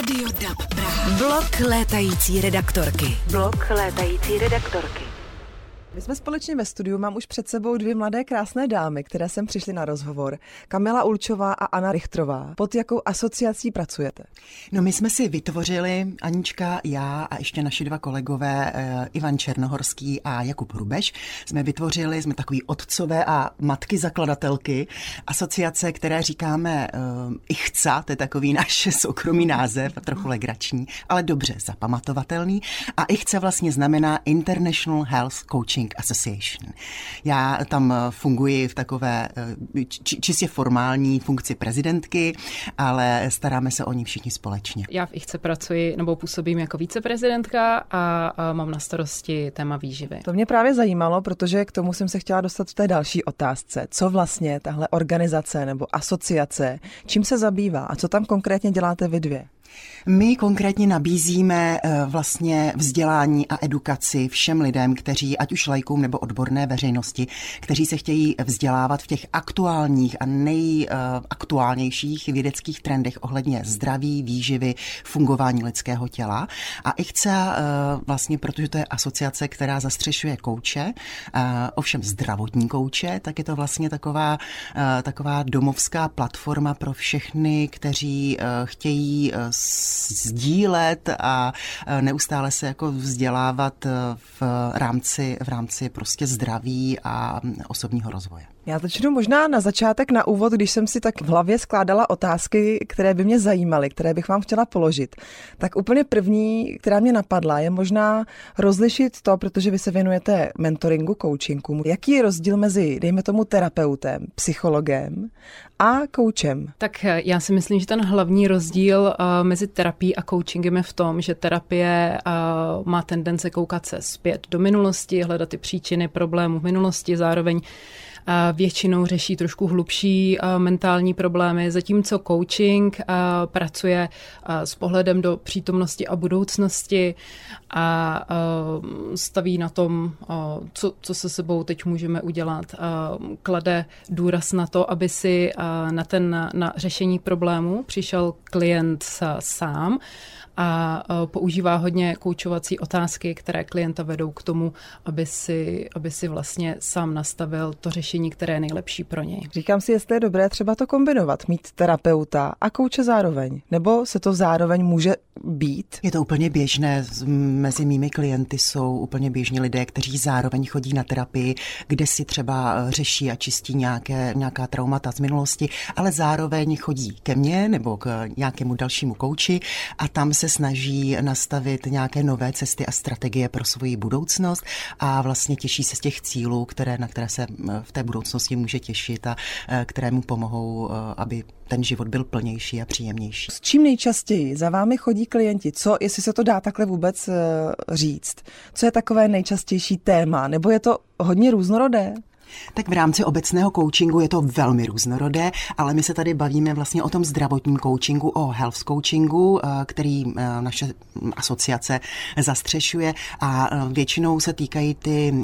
Radio DAB Praha. Blok létající redaktorky. Blok létající redaktorky. My jsme společně ve studiu, mám už před sebou dvě mladé krásné dámy, které sem přišly na rozhovor. Kamila Ulčová a Anna Richtrová. Pod jakou asociací pracujete? No my jsme si vytvořili, Anička, já a ještě naši dva kolegové, eh, Ivan Černohorský a Jakub Hrubeš, jsme vytvořili, jsme takový otcové a matky zakladatelky asociace, které říkáme uh, ICHCA, to je takový náš soukromý název, trochu legrační, ale dobře zapamatovatelný. A ICHCA vlastně znamená International Health Coaching Coaching Association. Já tam eh, funguji v takové eh, či, čistě formální funkci prezidentky, ale staráme se o ní všichni společně. Já v ICHCE pracuji nebo působím jako viceprezidentka a, a mám na starosti téma výživy. To mě právě zajímalo, protože k tomu jsem se chtěla dostat v té další otázce. Co vlastně tahle organizace nebo asociace, čím se zabývá a co tam konkrétně děláte vy dvě? My konkrétně nabízíme eh, vlastně vzdělání a edukaci všem lidem, kteří, ať už lajkům nebo odborné veřejnosti, kteří se chtějí vzdělávat v těch aktuálních a nejaktuálnějších vědeckých trendech ohledně zdraví, výživy, fungování lidského těla. A chce vlastně, protože to je asociace, která zastřešuje kouče, eh, ovšem zdravotní kouče, tak je to vlastně taková, eh, taková domovská platforma pro všechny, kteří chtějí sdílet a neustále se jako vzdělávat v rámci, v rámci prostě zdraví a osobního rozvoje. Já začnu možná na začátek, na úvod, když jsem si tak v hlavě skládala otázky, které by mě zajímaly, které bych vám chtěla položit. Tak úplně první, která mě napadla, je možná rozlišit to, protože vy se věnujete mentoringu, coachingu. Jaký je rozdíl mezi, dejme tomu, terapeutem, psychologem a koučem? Tak eh, já si myslím, že ten hlavní rozdíl uh, mezi terapií a coachingem je v tom, že terapie uh, má tendence koukat se zpět do minulosti, hledat ty příčiny problémů v minulosti, zároveň většinou řeší trošku hlubší mentální problémy, zatímco coaching pracuje s pohledem do přítomnosti a budoucnosti a staví na tom, co, co se sebou teď můžeme udělat. Klade důraz na to, aby si na, ten, na řešení problému přišel klient sám a používá hodně koučovací otázky, které klienta vedou k tomu, aby si, aby si vlastně sám nastavil to řešení, které je nejlepší pro něj. Říkám si, jestli je dobré třeba to kombinovat, mít terapeuta a kouče zároveň, nebo se to zároveň může být? Je to úplně běžné. Mezi mými klienty jsou úplně běžní lidé, kteří zároveň chodí na terapii, kde si třeba eh, řeší a čistí nějaké, nějaká traumata z minulosti, ale zároveň chodí ke mně nebo k nějakému dalšímu kouči a tam se snaží nastavit nějaké nové cesty a strategie pro svoji budoucnost a vlastně těší se z těch cílů, které, na které se eh, v té budoucnosti může těšit a eh, které mu pomohou, aby ten život byl plnější a příjemnější. S čím nejčastěji za vámi chodí klienti? Co, jestli se to dá takhle vůbec uh, říct? Co je takové nejčastější téma? Nebo je to hodně různorodé? Tak v rámci obecného coachingu je to velmi různorodé, ale my se tady bavíme vlastně o tom zdravotním coachingu, o health coachingu, eh, který eh, naše asociace zastřešuje a eh, většinou se týkají ty,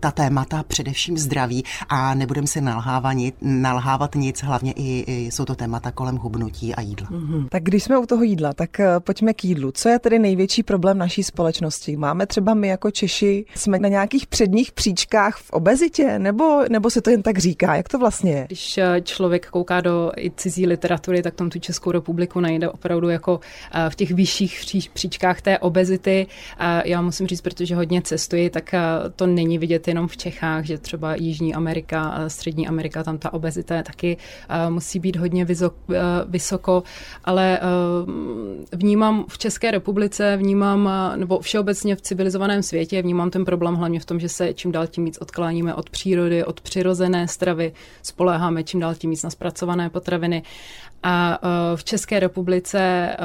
ta témata především zdraví a nebudeme se nalhávat, nalhávat nic, hlavně i, i jsou to témata kolem hubnutí a jídla. Mm-hmm. Tak když jsme u toho jídla, tak pojďme k jídlu. Co je tedy největší problém naší společnosti? Máme třeba my jako Češi, jsme na nějakých předních příčkách v obezitě? Nebo, nebo se to jen tak říká? Jak to vlastně je? Když eh, člověk kouká do cizí literatury, tak tam tu Českou republiku najde opravdu jako eh, v těch vyšších příčkách té obezity. Já musím říct, protože hodně cestuji, tak eh, to není vidět jenom v Čechách, že třeba Jižní Amerika, Střední Amerika, tam ta obezita je taky musí být hodně vysoko, ale vnímám v České republice, vnímám, nebo všeobecně v civilizovaném světě, vnímám ten problém hlavně v tom, že se čím dál tím víc odkláníme od přírody přírody, od přirozené stravy, spoléháme čím dál tím víc na zpracované potraviny. A e, v České republice e,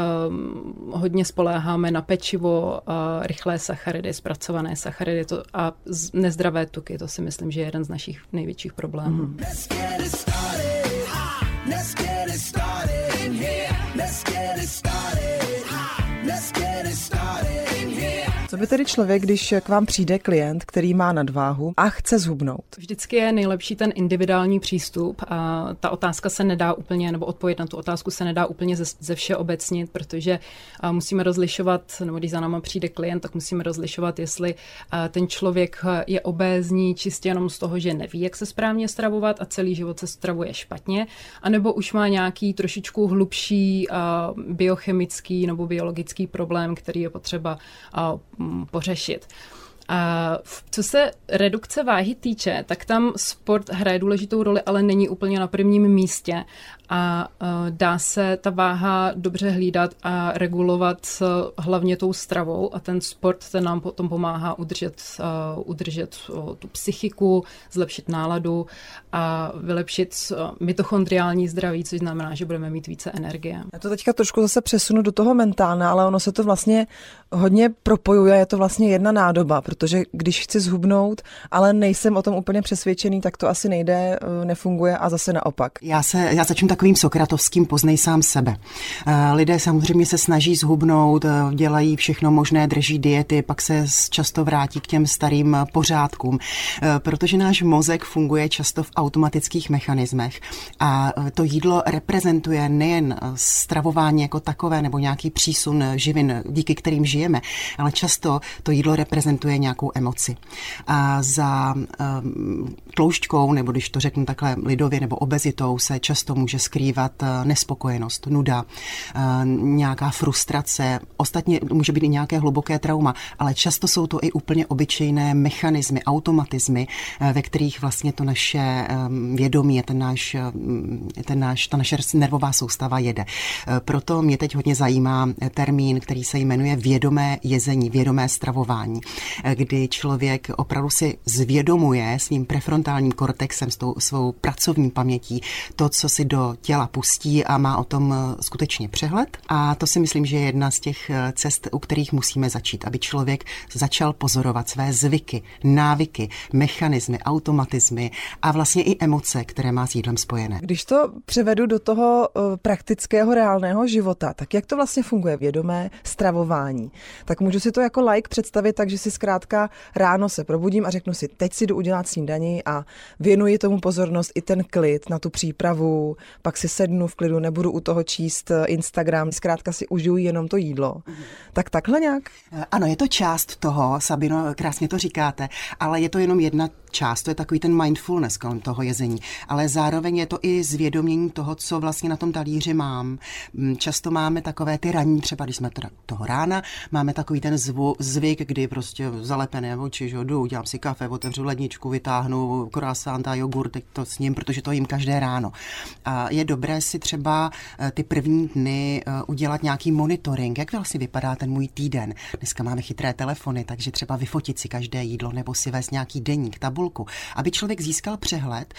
hodně spoléháme na pečivo, rychlé sacharidy, zpracované sacharidy to a nezdravé tuky. To si myslím, že je jeden z našich největších problémů. Mm. Co by tedy člověk, když k vám přijde klient, který má nadváhu a chce zhubnout? Vždycky je nejlepší ten individuální přístup. A ta otázka se nedá úplně, nebo odpověď na tu otázku se nedá úplně ze, ze vše obecnit, protože musíme rozlišovat, nebo když za náma přijde klient, tak musíme rozlišovat, jestli ten člověk je obézní čistě jenom z toho, že neví, jak se správně stravovat a celý život se stravuje špatně, anebo už má nějaký trošičku hlubší biochemický nebo biologický problém, který je potřeba pořešit. A co se redukce váhy týče, tak tam sport hraje důležitou roli, ale není úplně na prvním místě a uh, dá se ta váha dobře hlídat a regulovat uh, hlavně tou stravou a ten sport ten nám potom pomáhá udržet, uh, udržet tu psychiku, zlepšit náladu a vylepšit mitochondriální zdraví, což znamená, že budeme mít více energie. Já to teďka trošku zase přesunu do toho mentálna, ale ono se to vlastně hodně propojuje, je to vlastně jedna nádoba, protože když chci zhubnout, ale nejsem o tom úplně přesvědčený, tak to asi nejde, nefunguje a zase naopak. Já se, já začnu takovým sokratovským poznej sám sebe. Eh, lidé samozřejmě se snaží zhubnout, eh, dělají všechno možné, drží diety, pak se často vrátí k těm starým pořádkům, eh, protože náš mozek funguje často v automatických mechanismech a to jídlo reprezentuje nejen stravování jako takové nebo nějaký přísun živin, díky kterým žijeme, ale často to jídlo reprezentuje nějakou emoci. A za um, tloušťkou, nebo když to řeknu takhle lidově, nebo obezitou se často může skrývat eh, nespokojenost, nuda, eh, nějaká frustrace. Ostatně může být i nějaké hluboké trauma, ale často jsou to i úplně obyčejné mechanismy, automatizmy, eh, ve kterých vlastně to naše vědomí, ten náš, ten náš, ta naše nervová soustava jede. Proto mě teď hodně zajímá termín, který se jmenuje vědomé jezení, vědomé stravování, kdy člověk opravdu si zvědomuje svým prefrontálním kortexem, s tou svou pracovní pamětí, to, co si do těla pustí a má o tom eh, skutečně přehled. A to si myslím, že je jedna z těch eh, cest, u kterých musíme začít, aby člověk začal pozorovat své zvyky, návyky, mechanismy, automatizmy a vlastně i emoce, které má s jídlem spojené. Když to převedu do toho eh, praktického reálného života, tak jak to vlastně funguje vědomé stravování? Tak můžu si to jako like představit tak, že si zkrátka ráno se probudím a řeknu si, teď si jdu udělat snídaní a věnuji tomu pozornost i ten klid na tu přípravu, pak si sednu v klidu, nebudu u toho číst eh, Instagram, zkrátka si užiju jenom to jídlo. Mm-hmm. Tak takhle nějak? Eh, ano, je to část toho, Sabino, krásně to říkáte, ale je to jenom jedna část, to je takový ten mindfulness kolem toho jezení, ale zároveň je to i zvědomění toho, co vlastně na tom talíři mám. Mm, často máme takové ty ranní, třeba když jsme teda toho rána, máme takový ten zvu, zvyk, kdy prostě zalepené oči, že jdu, udělám si kafe, otevřu ledničku, vytáhnu croissant a jogurt, teď to s ním, protože to jim každé ráno. A je dobré si třeba eh, ty první dny eh, udělat nějaký monitoring, jak vlastně vypadá ten můj týden. Dneska máme chytré telefony, takže třeba vyfotit si každé jídlo nebo si vést nějaký deník, tabulku, aby člověk získal přehled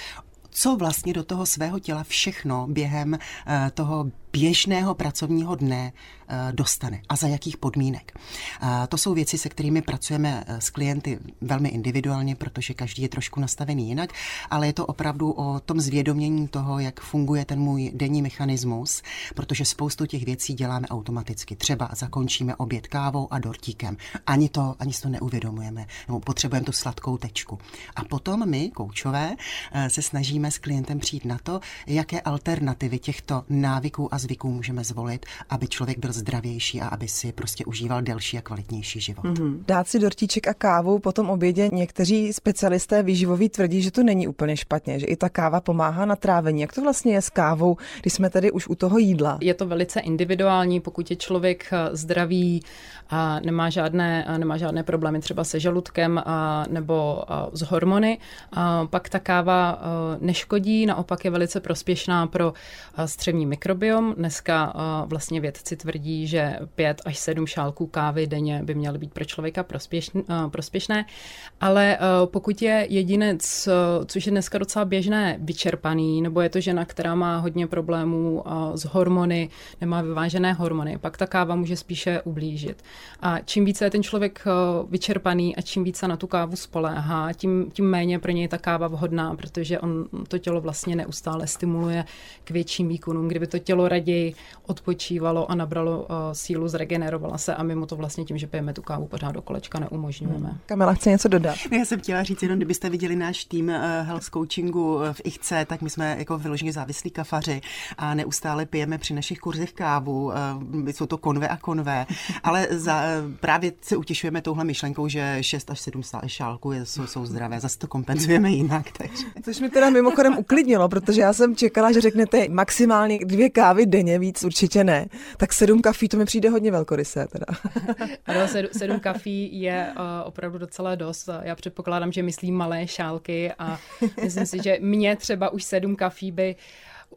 co vlastně do toho svého těla všechno během eh, toho běžného pracovního dne eh, dostane a za jakých podmínek. To jsou věci, se kterými pracujeme eh, s klienty velmi individuálně, protože každý je trošku nastavený jinak, ale je to opravdu o tom zvědomění toho, jak funguje ten můj denní mechanismus, protože spoustu těch věcí děláme automaticky. Třeba zakončíme oběd kávou a dortíkem. Ani to, ani to neuvědomujeme, nebo potřebujeme tu sladkou tečku. A potom my, koučové, eh, se snažíme s klientem přijít na to, jaké alternativy těchto návyků a zvyků můžeme zvolit, aby člověk byl zdravější a aby si prostě užíval delší a kvalitnější život. Mm-hmm. Dát si dortíček a kávu po tom obědě někteří specialisté výživoví tvrdí, že to není úplně špatně, že i ta káva pomáhá na trávení. Jak to vlastně je s kávou, když jsme tady už u toho jídla? Je to velice individuální, pokud je člověk eh, zdravý a nemá žádné, a nemá žádné problémy třeba se žaludkem a, nebo a, s hormony, a pak ta káva neškodí, naopak je velice prospěšná pro střevní mikrobiom, Dneska vlastně vědci tvrdí, že pět až sedm šálků kávy denně by měly být pro člověka prospěšné, ale pokud je jedinec, což je dneska docela běžné, vyčerpaný, nebo je to žena, která má hodně problémů s hormony, nemá vyvážené hormony, pak ta káva může spíše ublížit. A čím více je ten člověk vyčerpaný a čím více na tu kávu spoléhá, tím, tím méně pro něj ta káva vhodná, protože on to tělo vlastně neustále stimuluje k větším výkonům. Kdyby to tělo raději odpočívalo a nabralo uh, sílu, zregenerovala se a my mu to vlastně tím, že pijeme tu kávu pořád do kolečka, neumožňujeme. Hmm. Kamila chce něco dodat. Já jsem chtěla říct jenom, kdybyste viděli náš tým uh, health coachingu v ICHCE, tak my jsme jako vyloženě závislí kafaři a neustále pijeme při našich kurzech kávu. Uh, jsou to konve a konve, ale za, uh, právě se utěšujeme touhle myšlenkou, že 6 až 7 šálků jsou, jsou zdravé. Zase to kompenzujeme jinak. Takže. Což mi teda mimochodem uklidnilo, protože já jsem čekala, že řeknete maximálně dvě kávy denně, víc určitě ne. Tak sedm kafí, to mi přijde hodně velkorysé teda. ano, sedm, sedm kafí je uh, opravdu docela dost. Já předpokládám, že myslí malé šálky a myslím si, že mě třeba už sedm kafí by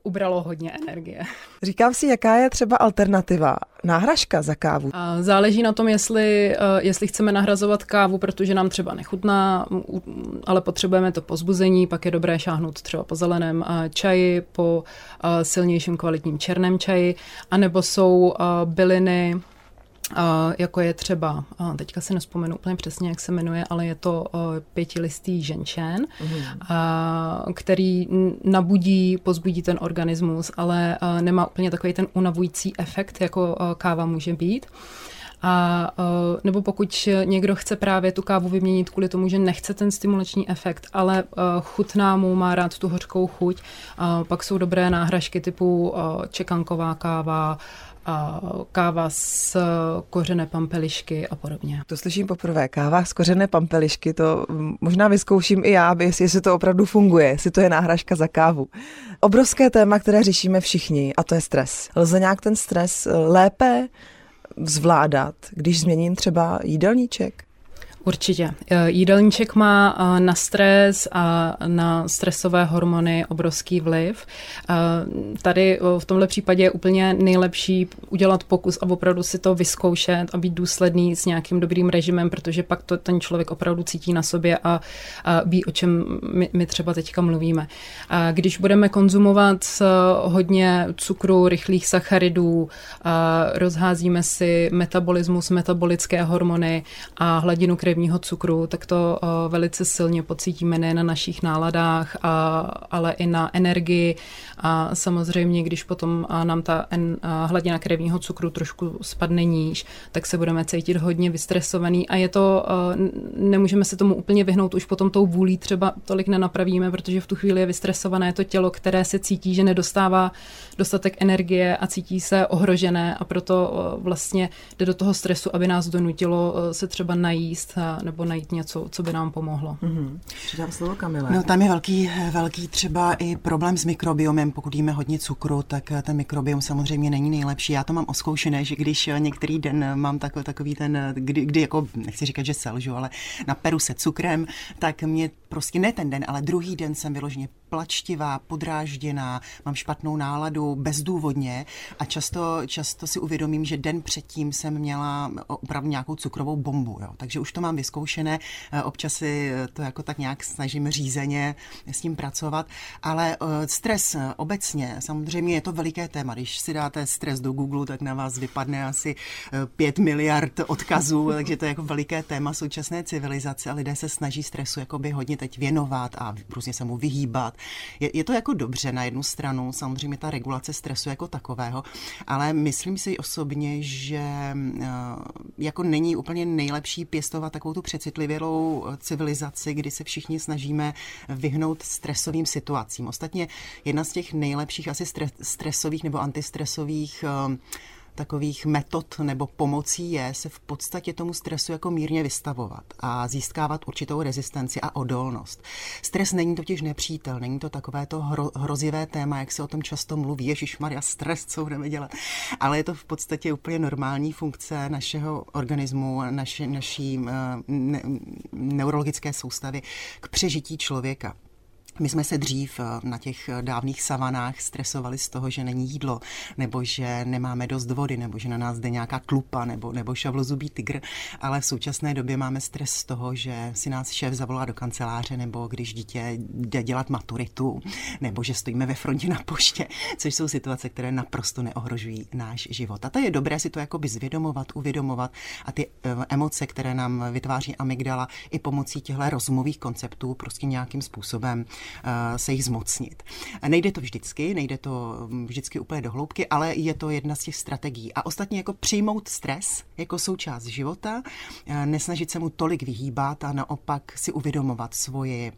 ubralo hodně energie. Říkám si, jaká je třeba alternativa, náhražka za kávu? Záleží na tom, jestli, eh, jestli chceme nahrazovat kávu, protože nám třeba nechutná, ale potřebujeme to pozbuzení, pak je dobré šáhnout třeba po zeleném eh, čaji, po eh, silnějším kvalitním černém čaji, anebo jsou byliny, jako je třeba, teďka si nespomenu úplně přesně, jak se jmenuje, ale je to pětilistý ženčen, mm. který nabudí, pozbudí ten organismus, ale nemá úplně takový ten unavující efekt, jako káva může být. A, nebo pokud někdo chce právě tu kávu vyměnit kvůli tomu, že nechce ten stimulační efekt, ale chutná mu, má rád tu hořkou chuť, pak jsou dobré náhražky typu čekanková káva, a káva z kořené pampelišky a podobně. To slyším poprvé. Káva z kořené pampelišky, to možná vyzkouším i já, jestli to opravdu funguje, jestli to je náhražka za kávu. Obrovské téma, které řešíme všichni, a to je stres. Lze nějak ten stres lépe zvládat, když změním třeba jídelníček? Určitě. E, jídelníček má e, na stres a na stresové hormony obrovský vliv. E, tady v tomhle případě je úplně nejlepší udělat pokus a opravdu si to vyzkoušet a být důsledný s nějakým dobrým režimem, protože pak to ten člověk opravdu cítí na sobě a, ví, o čem my, my třeba teďka mluvíme. Když budeme konzumovat hodně cukru, rychlých sacharidů, rozházíme si metabolismus, metabolické hormony a hladinu krevní krevního cukru, tak to uh, velice silně pocítíme nejen na našich náladách, ale i na energii. A samozřejmě, když potom uh, nám ta en, uh, hladina krevního cukru trošku spadne níž, tak se budeme cítit hodně vystresovaný. A je to, nemůžeme se tomu úplně vyhnout, už potom tou vůlí třeba tolik nenapravíme, protože v tu chvíli je vystresované to tělo, které se cítí, že nedostává dostatek energie a cítí se ohrožené a proto vlastně jde do toho stresu, aby nás donutilo se třeba najíst nebo najít něco, co by nám pomohlo. Mm-hmm. Předám slovo Kamile. No tam je velký, velký třeba i problém s mikrobiomem. Pokud jíme hodně cukru, tak ten mikrobiom samozřejmě není nejlepší. Já to mám oskoušené, že když některý den mám takový, takový ten, kdy, kdy jako, nechci říkat, že selžu, ale naperu se cukrem, tak mě prostě ne ten den, ale druhý den jsem vyloženě plačtivá, podrážděná, mám špatnou náladu bezdůvodně a často, často si uvědomím, že den předtím jsem měla opravdu nějakou cukrovou bombu. Jo. Takže už to mám vyzkoušené, eh, občas si to jako tak nějak snažím řízeně s tím pracovat, ale eh, stres obecně, samozřejmě je to veliké téma. Když si dáte stres do Google, tak na vás vypadne asi 5 eh, miliard odkazů, takže to je jako veliké téma současné civilizace a lidé se snaží stresu jakoby hodně teď věnovat a různě se mu vyhýbat. Je, je to jako dobře na jednu stranu, samozřejmě ta regulace stresu jako takového, ale myslím si osobně, že jako není úplně nejlepší pěstovat takovou tu přecitlivělou eh, civilizaci, kdy se všichni snažíme vyhnout stresovým situacím. Ostatně jedna z těch nejlepších asi stresových nebo antistresových uh, takových metod nebo pomocí je se v podstatě tomu stresu jako mírně vystavovat a získávat určitou rezistenci a odolnost. Stres není totiž nepřítel, není to takové to hro, hrozivé téma, jak se o tom často mluví, Ježíš Maria, stres, co budeme dělat. Ale je to v podstatě úplně normální funkce našeho organismu, naši, naší uh, ne, neurologické soustavy k přežití člověka. My jsme se dřív eh, na těch eh, dávných savanách stresovali z toho, že není jídlo, nebo že nemáme dost vody, nebo že na nás jde nějaká tlupa, nebo, nebo šavlozubý tygr, ale v současné době máme stres z toho, že si nás šéf zavolá do kanceláře, nebo když dítě jde dělat maturitu, nebo že stojíme ve frontě na poště, což jsou situace, které naprosto neohrožují náš život. A to je dobré si to jakoby zvědomovat, uvědomovat a ty eh, emoce, které nám vytváří amygdala, i pomocí těchto rozumových konceptů prostě nějakým způsobem se jich zmocnit. Nejde to vždycky, nejde to mm, vždycky úplně do hloubky, ale je to jedna z těch strategií. A ostatně jako přijmout stres jako součást života, nesnažit se mu tolik vyhýbat a naopak si uvědomovat svoji,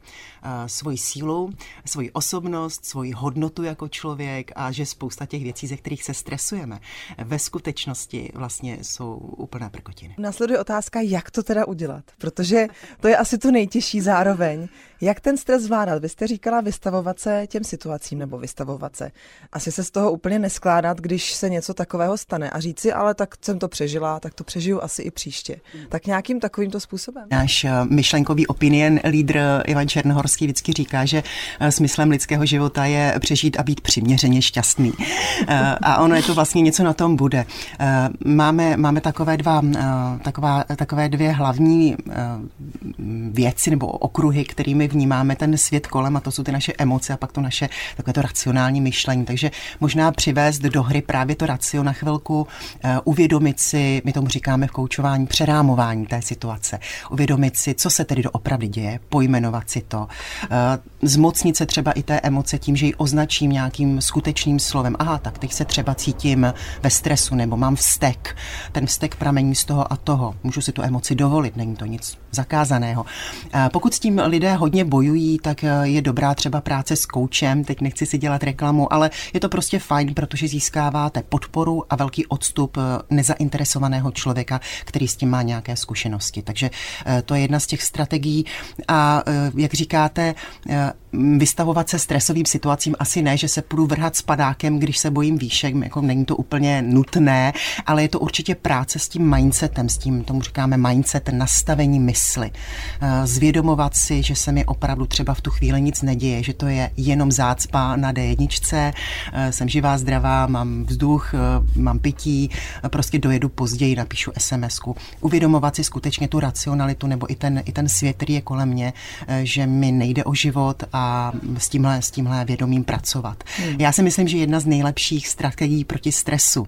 svoji sílu, svoji osobnost, svoji hodnotu jako člověk a že spousta těch věcí, ze kterých se stresujeme, ve skutečnosti vlastně jsou úplné prkotiny. Nasleduje otázka, jak to teda udělat, protože to je asi to nejtěžší zároveň. Jak ten stres zvládat? Vy jste říkala vystavovat se těm situacím nebo vystavovat se. Asi se z toho úplně neskládat, když se něco takového stane a říci, ale tak jsem to přežila, tak to přežiju asi i příště. Tak nějakým takovýmto způsobem. Náš eh, myšlenkový opinion lídr Ivan Černohorský vždycky říká, že eh, smyslem lidského života je přežít a být přiměřeně šťastný. Eh, a ono je to vlastně něco na tom bude. Máme, máme takové, dva, taková, takové dvě hlavní věci nebo okruhy, kterými vnímáme ten svět kolem a to jsou ty naše emoce a pak to naše takové to racionální myšlení. Takže možná přivést do hry právě to racio na chvilku, eh, uvědomit si, my tomu říkáme v koučování, přerámování té situace, uvědomit si, co se tedy doopravdy děje, pojmenovat si to, eh, zmocnit se třeba i té emoce tím, že ji označím nějakým skutečným slovem. Aha, tak teď se třeba cítím ve stresu nebo mám vztek. Ten vztek pramení z toho a toho. Můžu si tu emoci dovolit, není to nic zakázaného. Eh, pokud s tím lidé hodně bojují, tak je dobrá třeba práce s koučem, teď nechci si dělat reklamu, ale je to prostě fajn, protože získáváte podporu a velký odstup eh, nezainteresovaného člověka, který s tím má nějaké zkušenosti. Takže eh, to je jedna z těch strategií a jak říkáte, vystavovat se stresovým situacím asi ne, že se půjdu vrhat s padákem, když se bojím výšek, jako není to úplně nutné, ale je to určitě práce s tím mindsetem, s tím, tomu říkáme mindset, nastavení mysli. Zvědomovat si, že se mi opravdu třeba v tu chvíli nic neděje, že to je jenom zácpa na D1, eh, jsem živá, zdravá, mám vzduch, eh, mám pití, prostě dojedu později, napíšu SMS-ku. Uvědomovat si skutečně tu racionalitu nebo i ten, i ten svět, který je kolem mě, že mi nejde o život a s tímhle, s tímhle vědomím pracovat. Hmm. Já si myslím, že jedna z nejlepších strategií proti stresu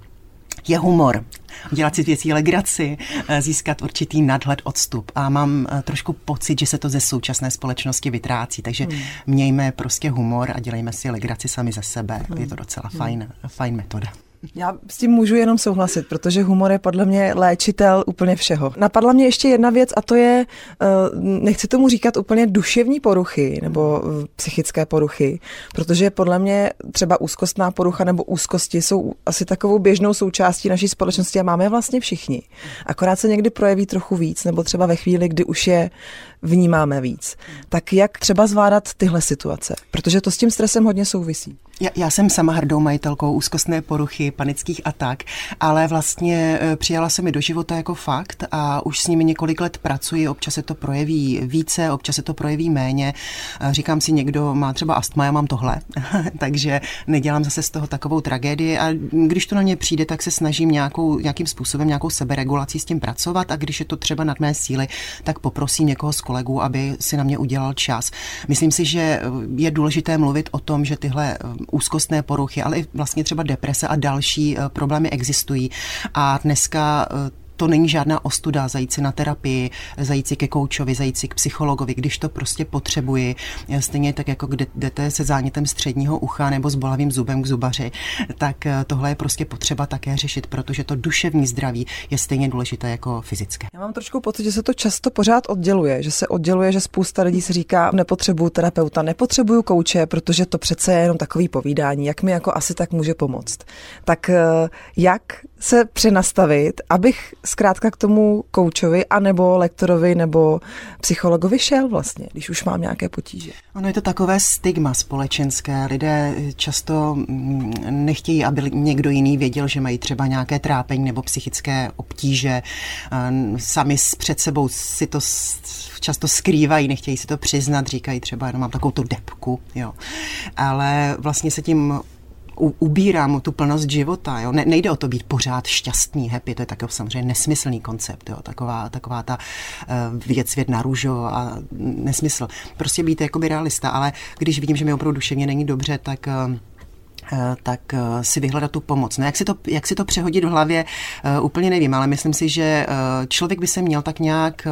je humor. Dělat si věcí legraci, eh, získat určitý nadhled, odstup. A mám eh, trošku pocit, že se to ze současné společnosti vytrácí. Takže hmm. mějme prostě humor a dělejme si legraci sami ze sebe. Hmm. Je to docela fajn, hmm. fajn metoda. Já s tím můžu jenom souhlasit, protože humor je podle mě léčitel úplně všeho. Napadla mě ještě jedna věc a to je, eh, nechci tomu říkat úplně duševní poruchy nebo eh, psychické poruchy, protože podle mě třeba úzkostná porucha nebo úzkosti jsou asi takovou běžnou součástí naší společnosti a máme vlastně všichni. Akorát se někdy projeví trochu víc nebo třeba ve chvíli, kdy už je vnímáme víc. Tak jak třeba zvládat tyhle situace? Protože to s tím stresem hodně souvisí. Já, já jsem sama hrdou majitelkou úzkostné poruchy, panických atak, ale vlastně e, přijala se mi do života jako fakt a už s nimi několik let pracuji. Občas se to projeví více, občas se to projeví méně. E, říkám si, někdo má třeba astma, já mám tohle, takže nedělám zase z toho takovou tragédii a když to na ně přijde, tak se snažím nějakou, nějakým způsobem, nějakou seberegulací s tím pracovat a když je to třeba nad mé síly, tak poprosím někoho z kolegů, aby si na mě udělal čas. Myslím si, že je důležité mluvit o tom, že tyhle úzkostné poruchy, ale i vlastně třeba deprese a další eh, problémy existují. A dneska eh, to není žádná ostuda zajít si na terapii, zajít si ke koučovi, zajít si k psychologovi, když to prostě potřebuji. Stejně tak, jako jdete se zánětem středního ucha nebo s bolavým zubem k zubaři, tak eh, tohle je prostě potřeba také řešit, protože to duševní zdraví je stejně důležité jako fyzické. Já mám trošku pocit, že se to často pořád odděluje, že se odděluje, že spousta lidí si říká, nepotřebuju terapeuta, nepotřebuju kouče, protože to přece je jenom takový povídání, jak mi jako asi tak může pomoct. Tak eh, jak se přenastavit, abych zkrátka k tomu koučovi, anebo lektorovi, nebo psychologovi šel vlastně, když už mám nějaké potíže. Ono je to takové stigma společenské. Lidé často mm, nechtějí, aby někdo jiný věděl, že mají třeba nějaké trápení nebo psychické obtíže. Sami před sebou si to často skrývají, nechtějí si to přiznat, říkají třeba, jenom mám takovou tu depku, jo. Ale vlastně se tím ubírá mu tu plnost života. Jo? Ne, nejde o to být pořád šťastný, happy, to je takový samozřejmě nesmyslný koncept, jo? Taková, taková ta uh, věc svět na růžo a nesmysl. Prostě být jakoby realista, ale když vidím, že mi opravdu duševně není dobře, tak uh, tak si vyhledat tu pomoc. No jak si to, jak si to přehodit v hlavě, úplně nevím, ale myslím si, že člověk by se měl tak nějak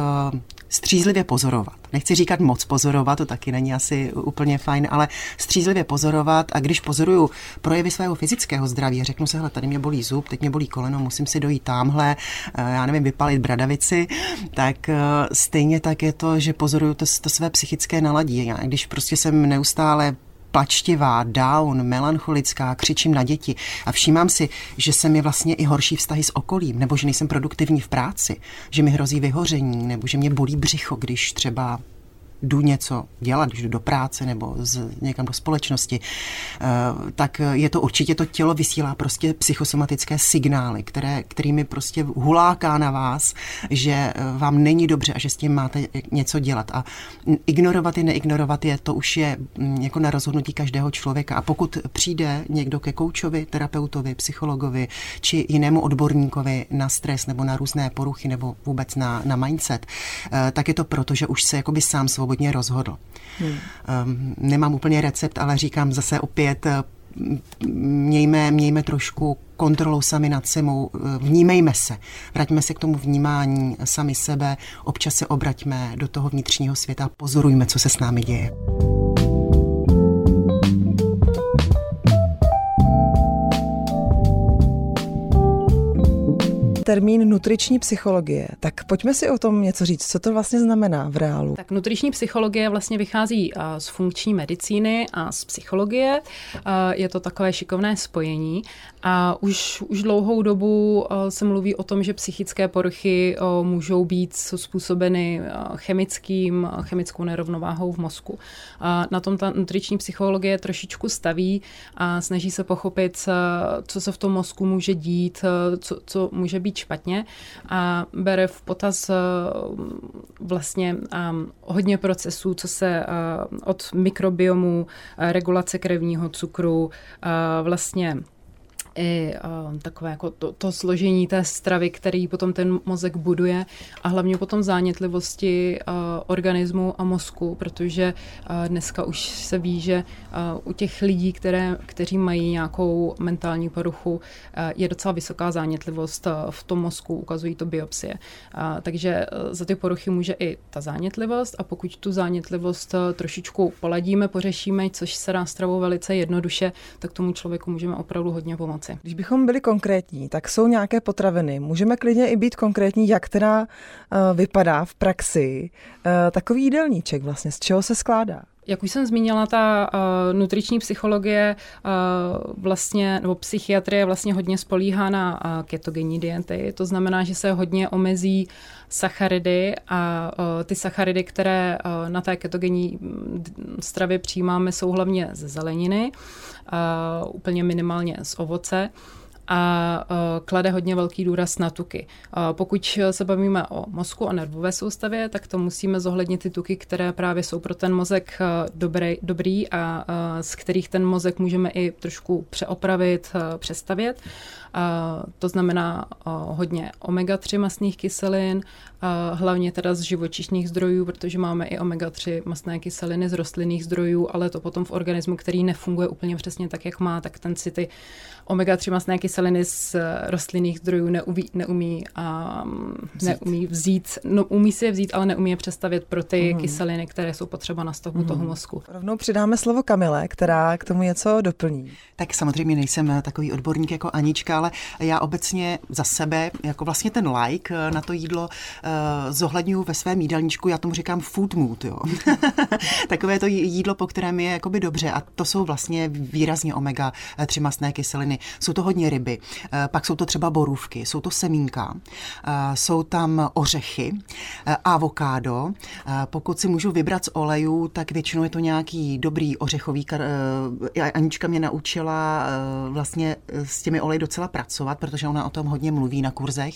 střízlivě pozorovat. Nechci říkat moc pozorovat, to taky není asi úplně fajn, ale střízlivě pozorovat a když pozoruju projevy svého fyzického zdraví, řeknu se, hele, tady mě bolí zub, teď mě bolí koleno, musím si dojít tamhle, eh, já nevím, vypalit bradavici, tak eh, stejně tak je to, že pozoruju to, to své psychické naladí. Já, když prostě jsem neustále plačtivá, down, melancholická, křičím na děti. A všímám si, že se mi vlastně i horší vztahy s okolím, nebo že nejsem produktivní v práci, že mi hrozí vyhoření, nebo že mě bolí břicho, když třeba jdu něco dělat, když jdu do práce nebo z, někam do společnosti, eh, tak je to určitě to tělo vysílá prostě psychosomatické signály, které, kterými prostě huláká na vás, že eh, vám není dobře a že s tím máte něco dělat. A ignorovat i neignorovat je, to už je mm, jako na rozhodnutí každého člověka. A pokud přijde někdo ke koučovi, terapeutovi, psychologovi či jinému odborníkovi na stres nebo na různé poruchy nebo vůbec na, na mindset, eh, tak je to proto, že už se jakoby sám svobodně svobodně rozhodl. Hmm. Um, nemám úplně recept, ale říkám zase opět, eh, mějme, mějme trošku kontrolu sami nad sebou, eh, vnímejme se, vraťme se k tomu vnímání sami sebe, občas se obraťme do toho vnitřního světa, pozorujme, co se s námi děje. Termín nutriční psychologie. Tak pojďme si o tom něco říct. Co to vlastně znamená v reálu? Tak nutriční psychologie vlastně vychází z funkční medicíny a z psychologie. Je to takové šikovné spojení. A už, už dlouhou dobu se mluví o tom, že psychické poruchy můžou být způsobeny chemickým, chemickou nerovnováhou v mozku. Na tom ta nutriční psychologie trošičku staví a snaží se pochopit, co se v tom mozku může dít, co, co může být špatně a bere v potaz eh, vlastně hodně procesů, co se uh, od mikrobiomu, uh, regulace krevního cukru, vlastně i uh, takové jako to, to složení té stravy, který potom ten mozek buduje a hlavně potom zánětlivosti uh, organismu a mozku, protože uh, dneska už se ví, že uh, u těch lidí, které, kteří mají nějakou mentální poruchu, uh, je docela vysoká zánětlivost uh, v tom mozku, ukazují to biopsie. Uh, takže uh, za ty poruchy může i ta zánětlivost a pokud tu zánětlivost uh, trošičku poladíme, pořešíme, což se dá stravou velice jednoduše, tak tomu člověku můžeme opravdu hodně pomoct pomoci. Když bychom byli konkrétní, tak jsou nějaké potraviny. Můžeme klidně i být konkrétní, jak teda uh, vypadá v praxi uh, takový jídelníček vlastně, z čeho se skládá. Jak už jsem zmínila, ta uh, nutriční psychologie uh, vlastně, nebo psychiatrie vlastně hodně spolíhá na uh, ketogenní diety. To znamená, že se hodně omezí sacharidy a uh, ty sacharidy, které uh, na té ketogenní stravě přijímáme, jsou hlavně ze zeleniny, uh, úplně minimálně z ovoce a klade hodně velký důraz na tuky. Pokud se bavíme o mozku a nervové soustavě, tak to musíme zohlednit ty tuky, které právě jsou pro ten mozek dobrý, dobrý a z kterých ten mozek můžeme i trošku přeopravit, přestavět. To znamená hodně omega-3 masných kyselin, hlavně teda z živočišných zdrojů, protože máme i omega-3 masné kyseliny z rostlinných zdrojů, ale to potom v organismu, který nefunguje úplně přesně tak, jak má, tak ten si ty omega-3 masné kyseliny z rostlinných zdrojů neumí, neumí, um, neumí vzít, no umí si je vzít, ale neumí je přestavět pro ty mm. kyseliny, které jsou potřeba na stavbu mm. toho mozku. Rovnou přidáme slovo Kamile, která k tomu něco doplní. Tak samozřejmě nejsem takový odborník jako Anička, ale já obecně za sebe, jako vlastně ten like na to jídlo zohledňuji ve svém jídelníčku, já tomu říkám food mood, jo. Takové to jídlo, po kterém je jakoby dobře a to jsou vlastně výrazně omega 3 masné kyseliny. Jsou to hodně ryby, uh, pak jsou to třeba borůvky, jsou to semínka, uh, jsou tam ořechy, uh, avokádo. Pokud si můžu vybrat z olejů, tak většinou je to nějaký dobrý ořechový. Anička mě naučila vlastně s těmi oleji docela pracovat, protože ona o tom hodně mluví na kurzech.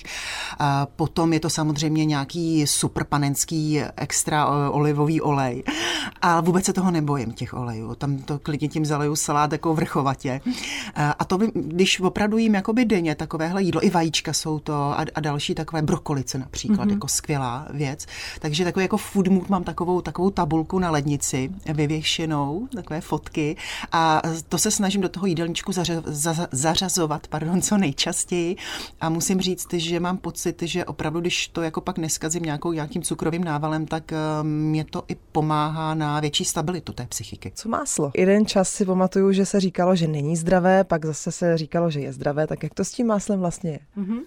Potom je to samozřejmě nějaký superpanenský extra olivový olej. A vůbec se toho nebojím, těch olejů. Tam to klidně tím zaleju salát jako vrchovatě. A to, když opravdu jím jakoby denně takovéhle jídlo. I vajíčka jsou to a, a další takové brokolice například, mm-hmm. jako skvělá věc. Takže takový jako food mood mám takovou, takovou tabulku na lednici vyvěšenou, takové fotky a to se snažím do toho jídelníčku zaře, za, zařazovat pardon, co nejčastěji a musím říct, že mám pocit, že opravdu, když to jako pak neskazím nějakou, nějakým cukrovým návalem, tak eh, mě to i pomáhá na větší stabilitu té psychiky. Co máslo? Jeden čas si pamatuju, že se říkalo, že není zdravé, pak zase se říkalo, že je zdravé, tak jak to s tím máslem vlastně je? Mm-hmm.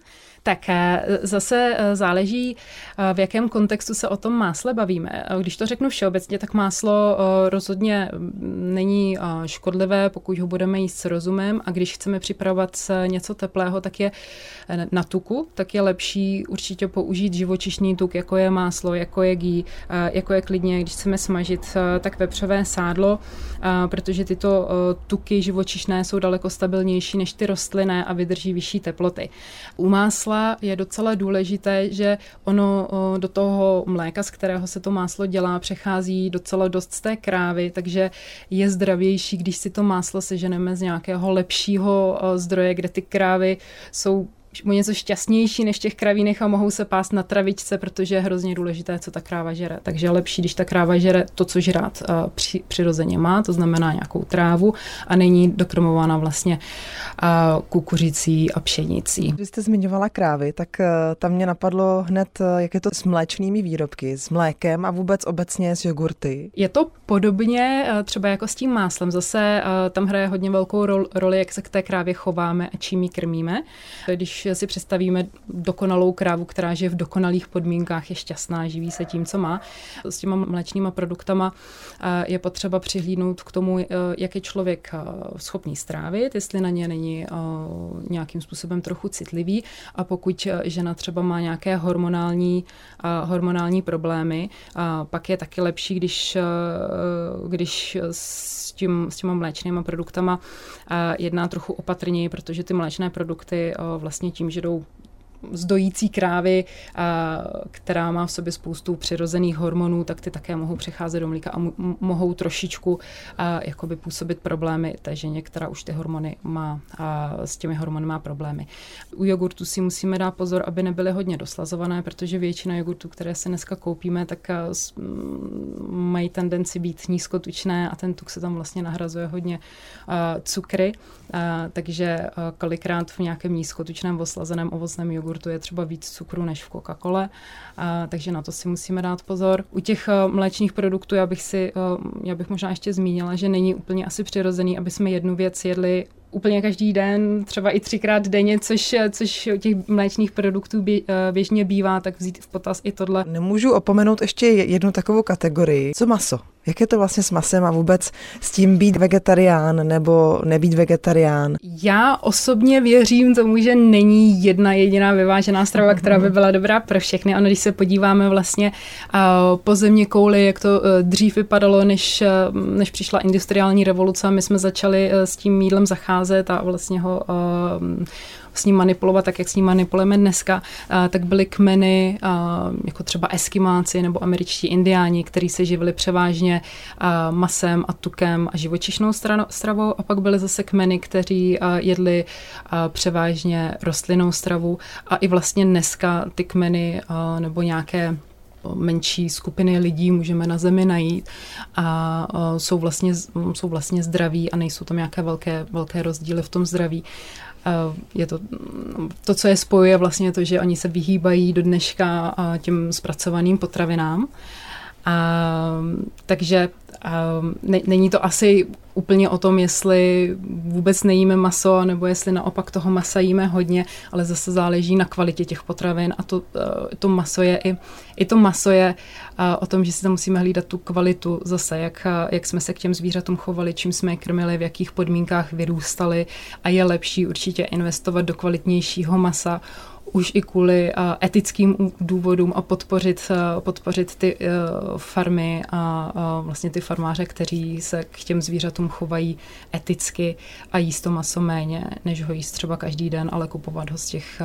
Tak eh, zase eh, záleží, eh, v jakém kontextu se o tom másle bavíme. Když to řeknu všeobecně, tak máslo rozhodně mm, není škodlivé, pokud ho budeme jíst s rozumem a když chceme připravovat něco teplého, tak je na tuku, tak je lepší určitě použít živočišný tuk, jako je máslo, jako je gý, jako je klidně, když chceme smažit, tak vepřové sádlo, protože tyto tuky živočišné jsou daleko stabilnější než ty rostlinné a vydrží vyšší teploty. U másla másla je docela důležité, že ono do toho mléka, z kterého se to máslo dělá, přechází docela dost z té krávy, takže je zdravější, když si to máslo seženeme z nějakého lepšího zdroje, kde ty krávy jsou o něco šťastnější než těch kravínek a mohou se pást na travičce, protože je hrozně důležité, co ta kráva žere. Takže je lepší, když ta kráva žere to, co žrát uh, při, přirozeně má, to znamená nějakou trávu a není dokrmována vlastně uh, kukuřicí a pšenicí. Když jste zmiňovala krávy, tak uh, tam mě napadlo hned, uh, jak je to s mléčnými výrobky, s mlékem a vůbec obecně s jogurty. Je to podobně uh, třeba jako s tím máslem. Zase uh, tam hraje hodně velkou roli, jak se k té krávě chováme a čím ji krmíme. Když si představíme dokonalou krávu, která žije v dokonalých podmínkách, je šťastná, živí se tím, co má, s těma mléčnýma produktama eh, je potřeba přihlídnout k tomu, eh, jak je člověk eh, schopný strávit, jestli na ně není nějakým způsobem trochu citlivý. A pokud žena třeba má nějaké hormonální, hormonální problémy, pak je taky lepší, když, když s, tím, s těma mléčnými produktama jedná trochu opatrněji, protože ty mléčné produkty vlastně vlastně tím, že jdou z dojící krávy, která má v sobě spoustu přirozených hormonů, tak ty také mohou přecházet do mlíka a mohou trošičku jakoby působit problémy té ženě, která už ty hormony má a s těmi hormony má problémy. U jogurtu si musíme dát pozor, aby nebyly hodně doslazované, protože většina jogurtů, které se dneska koupíme, tak mají tendenci být nízkotučné a ten tuk se tam vlastně nahrazuje hodně cukry, takže kolikrát v nějakém nízkotučném oslazeném ovocném jogurtu jogurtu je třeba víc cukru než v Coca-Cole, takže na to si musíme dát pozor. U těch eh, mléčných produktů já bych si, eh, já bych možná ještě zmínila, že není úplně asi přirozený, aby jsme jednu věc jedli úplně každý den, třeba i třikrát denně, což, což těch mléčných produktů bě, běžně bývá, tak vzít v potaz i tohle. Nemůžu opomenout ještě jednu takovou kategorii. Co maso? Jak je to vlastně s masem a vůbec s tím být vegetarián nebo nebýt vegetarián? Já osobně věřím tomu, že není jedna jediná vyvážená strava, která by byla dobrá pro všechny. Ano, když se podíváme vlastně uh, po země kouli, jak to uh, dřív vypadalo, než, uh, než přišla industriální revoluce, my jsme začali s tím jídlem zacházet a vlastně ho s ním manipulovat, tak jak s ním manipulujeme dneska, tak byly kmeny jako třeba eskimáci nebo američtí indiáni, kteří se živili převážně masem a tukem a živočišnou stravou a pak byly zase kmeny, kteří jedli převážně rostlinnou stravu a i vlastně dneska ty kmeny nebo nějaké menší skupiny lidí můžeme na zemi najít a jsou vlastně, jsou vlastně zdraví a nejsou tam nějaké velké, velké rozdíly v tom zdraví. Je to, to, co je spojuje vlastně to, že oni se vyhýbají do dneška těm zpracovaným potravinám. Takže ne, není to asi úplně o tom, jestli vůbec nejíme maso, nebo jestli naopak toho masa jíme hodně, ale zase záleží na kvalitě těch potravin a to, eh, to maso je i, i to maso je eh, o tom, že si tam musíme hlídat tu kvalitu zase, jak, eh, jak jsme se k těm zvířatům chovali, čím jsme je krmili, v jakých podmínkách vyrůstali a je lepší určitě investovat do kvalitnějšího masa, už i kvůli etickým důvodům a podpořit, podpořit ty farmy a vlastně ty farmáře, kteří se k těm zvířatům chovají eticky a jíst to maso méně, než ho jíst třeba každý den, ale kupovat ho z těch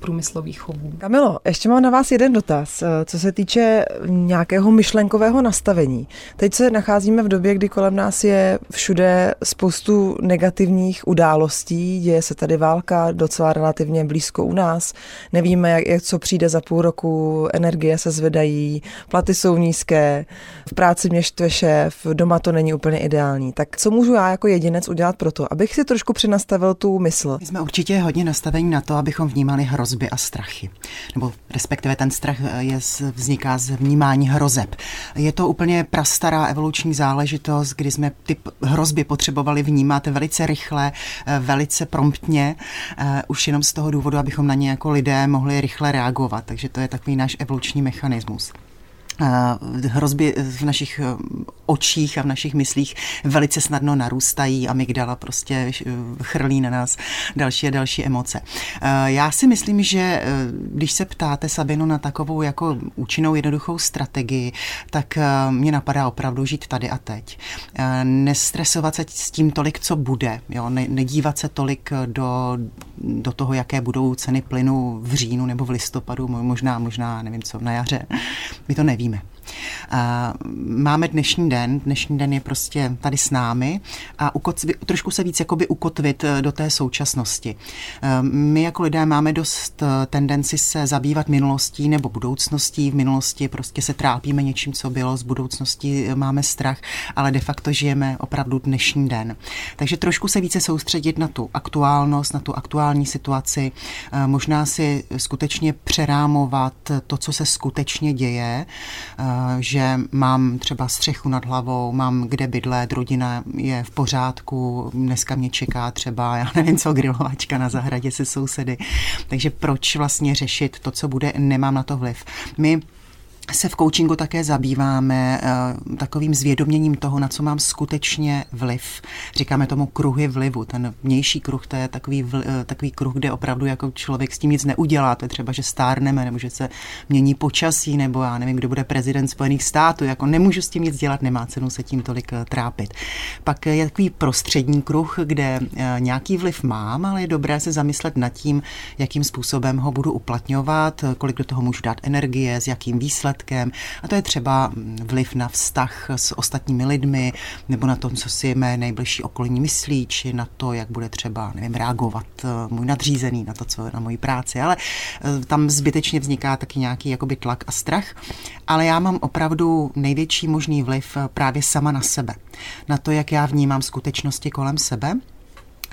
průmyslových chovů. Kamilo, ještě mám na vás jeden dotaz, co se týče nějakého myšlenkového nastavení. Teď se nacházíme v době, kdy kolem nás je všude spoustu negativních událostí, děje se tady válka docela relativně blízko u nás, nevíme, jak, jak co přijde za půl roku, energie se zvedají, platy jsou nízké, v práci mě štve šéf, doma to není úplně ideální. Tak co můžu já jako jedinec udělat pro to, abych si trošku přenastavil tu mysl? My jsme určitě hodně nastavení na to, abychom vnímali hrozby a strachy. Nebo respektive ten strach je, vzniká z vnímání hrozeb. Je to úplně prastará evoluční záležitost, kdy jsme ty hrozby potřebovali vnímat velice rychle, eh, velice promptně, eh, už jenom z toho důvodu, abychom na ně jako lidé mohli rychle reagovat. Takže to je takový náš evoluční mechanismus hrozby v našich eh, očích a v našich myslích velice snadno narůstají a mygdala prostě eh, chrlí na nás další a další emoce. Eh, já si myslím, že když se ptáte Sabinu na takovou jako účinnou jednoduchou strategii, tak mě napadá opravdu žít tady a teď. Nestresovat se s tím tolik, co bude. Jo? Nedívat se tolik do, do toho, jaké budou ceny plynu v říjnu nebo v listopadu, možná, možná, nevím co, na jaře. My to nevíme nevíme. Máme dnešní den, dnešní den je prostě tady s námi a trošku se víc jakoby ukotvit eh, do té současnosti. Eh, my jako lidé máme dost eh, tendenci se zabývat minulostí nebo budoucností. V minulosti prostě se trápíme něčím, co bylo, z budoucnosti máme strach, ale de facto žijeme opravdu dnešní den. Takže trošku se více soustředit na tu aktuálnost, na tu aktuální situaci, možná si skutečně přerámovat to, co se skutečně děje, že mám třeba střechu nad hlavou, mám kde bydlet, rodina je v pořádku, dneska mě čeká třeba, já nevím co, grilovačka na zahradě se sousedy. Takže proč vlastně řešit to, co bude, nemám na to vliv. My se v coachingu také zabýváme uh, takovým zvědoměním toho, na co mám skutečně vliv. Říkáme tomu kruhy vlivu. Ten vnější kruh, to je takový, vl, uh, takový kruh, kde opravdu jako člověk s tím nic neudělá. To je třeba, že stárneme, nebo že se mění počasí, nebo já nevím, kdo bude prezident Spojených států. Jako nemůžu s tím nic dělat, nemá cenu se tím tolik uh, trápit. Pak je takový prostřední kruh, kde nějaký vliv mám, ale je dobré se zamyslet nad tím, jakým způsobem ho budu uplatňovat, kolik do toho můžu dát energie, s jakým výsledkem výsledkem. A to je třeba vliv na vztah s ostatními lidmi, nebo na to, co si mé nejbližší okolí myslí, či na to, jak bude třeba, nevím, reagovat eh, můj nadřízený na to, co na moji práci. Ale eh, tam zbytečně vzniká taky nějaký jakoby tlak a strach. Ale já mám opravdu největší možný vliv eh, právě sama na sebe. Na to, jak já vnímám skutečnosti kolem sebe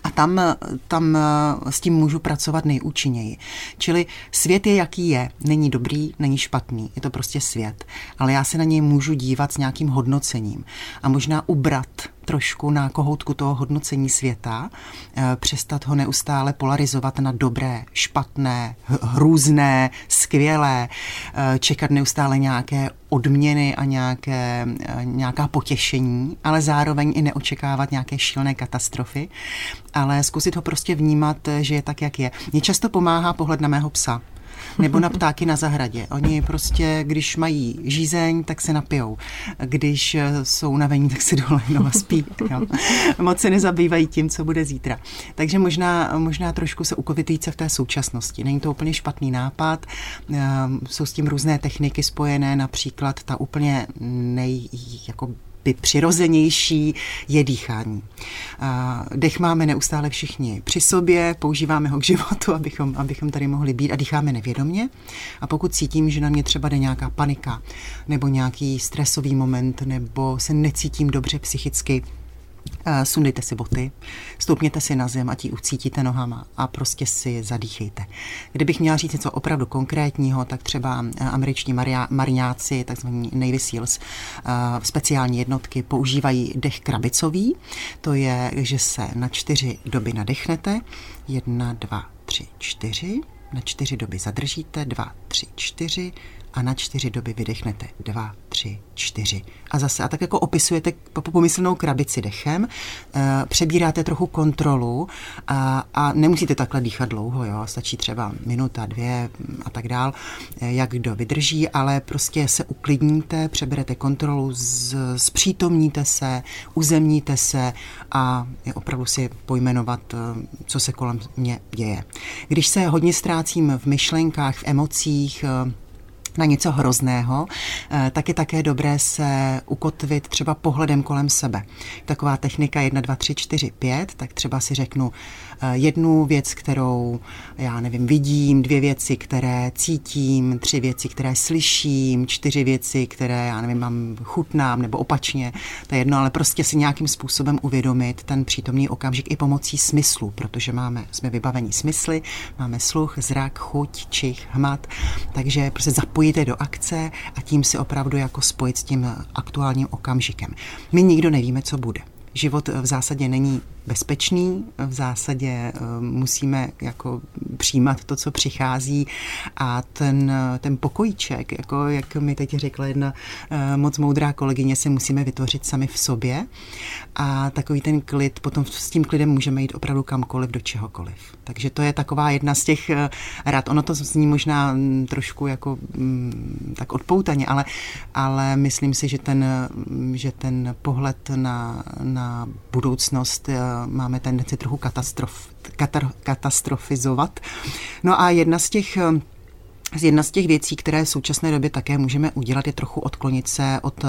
a tam, tam s tím můžu pracovat nejúčinněji. Čili svět je, jaký je. Není dobrý, není špatný. Je to prostě svět. Ale já se na něj můžu dívat s nějakým hodnocením. A možná ubrat trošku na kohoutku toho hodnocení světa, eh, přestat ho neustále polarizovat na dobré, špatné, hrůzné, skvělé, eh, čekat neustále nějaké odměny a nějaké, eh, nějaká potěšení, ale zároveň i neočekávat nějaké šílené katastrofy, ale zkusit ho prostě vnímat, že je tak, jak je. Mně často pomáhá pohled na mého psa nebo na ptáky na zahradě. Oni prostě, když mají žízeň, tak se napijou. Když jsou unavení, tak si dolehnou a spí. Jo. Moc se nezabývají tím, co bude zítra. Takže možná, možná trošku se ukovit více v té současnosti. Není to úplně špatný nápad. Ehm, jsou s tím různé techniky spojené, například ta úplně nej, jako by přirozenější je dýchání. Dech máme neustále všichni při sobě, používáme ho k životu, abychom, abychom tady mohli být a dýcháme nevědomě. A pokud cítím, že na mě třeba jde nějaká panika nebo nějaký stresový moment nebo se necítím dobře psychicky, sundejte si boty, stoupněte si na zem a ti ucítíte nohama a prostě si zadýchejte. Kdybych měla říct něco opravdu konkrétního, tak třeba eh, američní mariáci, takzvaní Navy SEALs, eh, speciální jednotky používají dech krabicový, to je, že se na čtyři doby nadechnete, jedna, dva, tři, čtyři, na čtyři doby zadržíte, dva, tři, čtyři a na čtyři doby vydechnete. Dva, tři, čtyři. A zase, a tak jako opisujete pomyslnou krabici dechem, e, přebíráte trochu kontrolu a, a nemusíte takhle dýchat dlouho, jo, stačí třeba minuta, dvě a tak dál, e, jak kdo vydrží, ale prostě se uklidníte, přeberete kontrolu, z, zpřítomníte se, uzemníte se a opravdu si pojmenovat, e, co se kolem mě děje. Když se hodně ztrácím v myšlenkách, v emocích, na něco hrozného, eh, tak je také dobré se ukotvit třeba pohledem kolem sebe. Taková technika 1, 2, 3, 4, 5, tak třeba si řeknu, jednu věc, kterou já nevím, vidím, dvě věci, které cítím, tři věci, které slyším, čtyři věci, které já nevím, mám chutnám nebo opačně, to je jedno, ale prostě si nějakým způsobem uvědomit ten přítomný okamžik i pomocí smyslu, protože máme, jsme vybavení smysly, máme sluch, zrak, chuť, čich, hmat, takže prostě zapojíte do akce a tím si opravdu jako spojit s tím aktuálním okamžikem. My nikdo nevíme, co bude. Život v zásadě není bezpečný. V zásadě eh, musíme jako přijímat to, co přichází a ten, ten pokojíček, jako jak mi teď řekla jedna eh, moc moudrá kolegyně, si musíme vytvořit sami v sobě a takový ten klid, potom s tím klidem můžeme jít opravdu kamkoliv, do čehokoliv. Takže to je taková jedna z těch eh, rad. Ono to zní možná mm, trošku jako mm, tak odpoutaně, ale, ale myslím si, že ten, že ten pohled na, na budoucnost máme tendenci trochu katastrof, katar, katastrofizovat. No a jedna z těch Jedna z těch věcí, které v současné době také můžeme udělat, je trochu odklonit se od,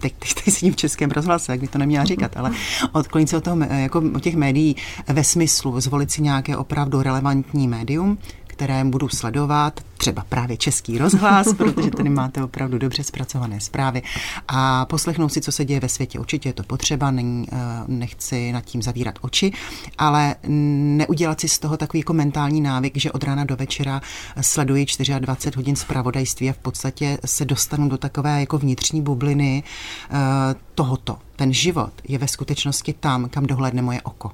teď, teď, teď sedím v českém rozhlase, jak by to neměla říkat, ale odklonit se od, toho, jako od těch médií ve smyslu zvolit si nějaké opravdu relevantní médium, které budu sledovat, třeba právě Český rozhlas, protože tady máte opravdu dobře zpracované zprávy a poslechnout si, co se děje ve světě. Určitě je to potřeba, není, eh, nechci nad tím zavírat oči, ale neudělat si z toho takový jako mentální návyk, že od rána do večera sleduji 24 hodin zpravodajství a v podstatě se dostanu do takové jako vnitřní bubliny eh, tohoto. Ten život je ve skutečnosti tam, kam dohledne moje oko.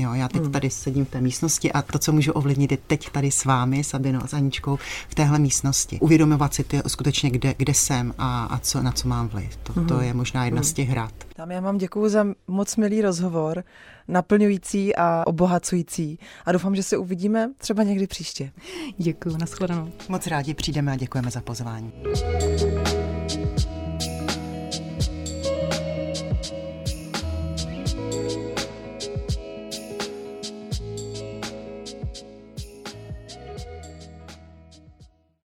Jo, já teď hmm. tady sedím v té místnosti a to, co můžu ovlivnit, je teď tady s vámi, Sabino a s Aničkou, v téhle místnosti. Uvědomovat si ty, skutečně, kde, kde jsem a, a co, na co mám vliv. To, hmm. to je možná jedna hmm. z těch hrad. Tam já vám děkuji za moc milý rozhovor, naplňující a obohacující. A doufám, že se uvidíme třeba někdy příště. Děkuji, nashledanou. Moc rádi přijdeme a děkujeme za pozvání.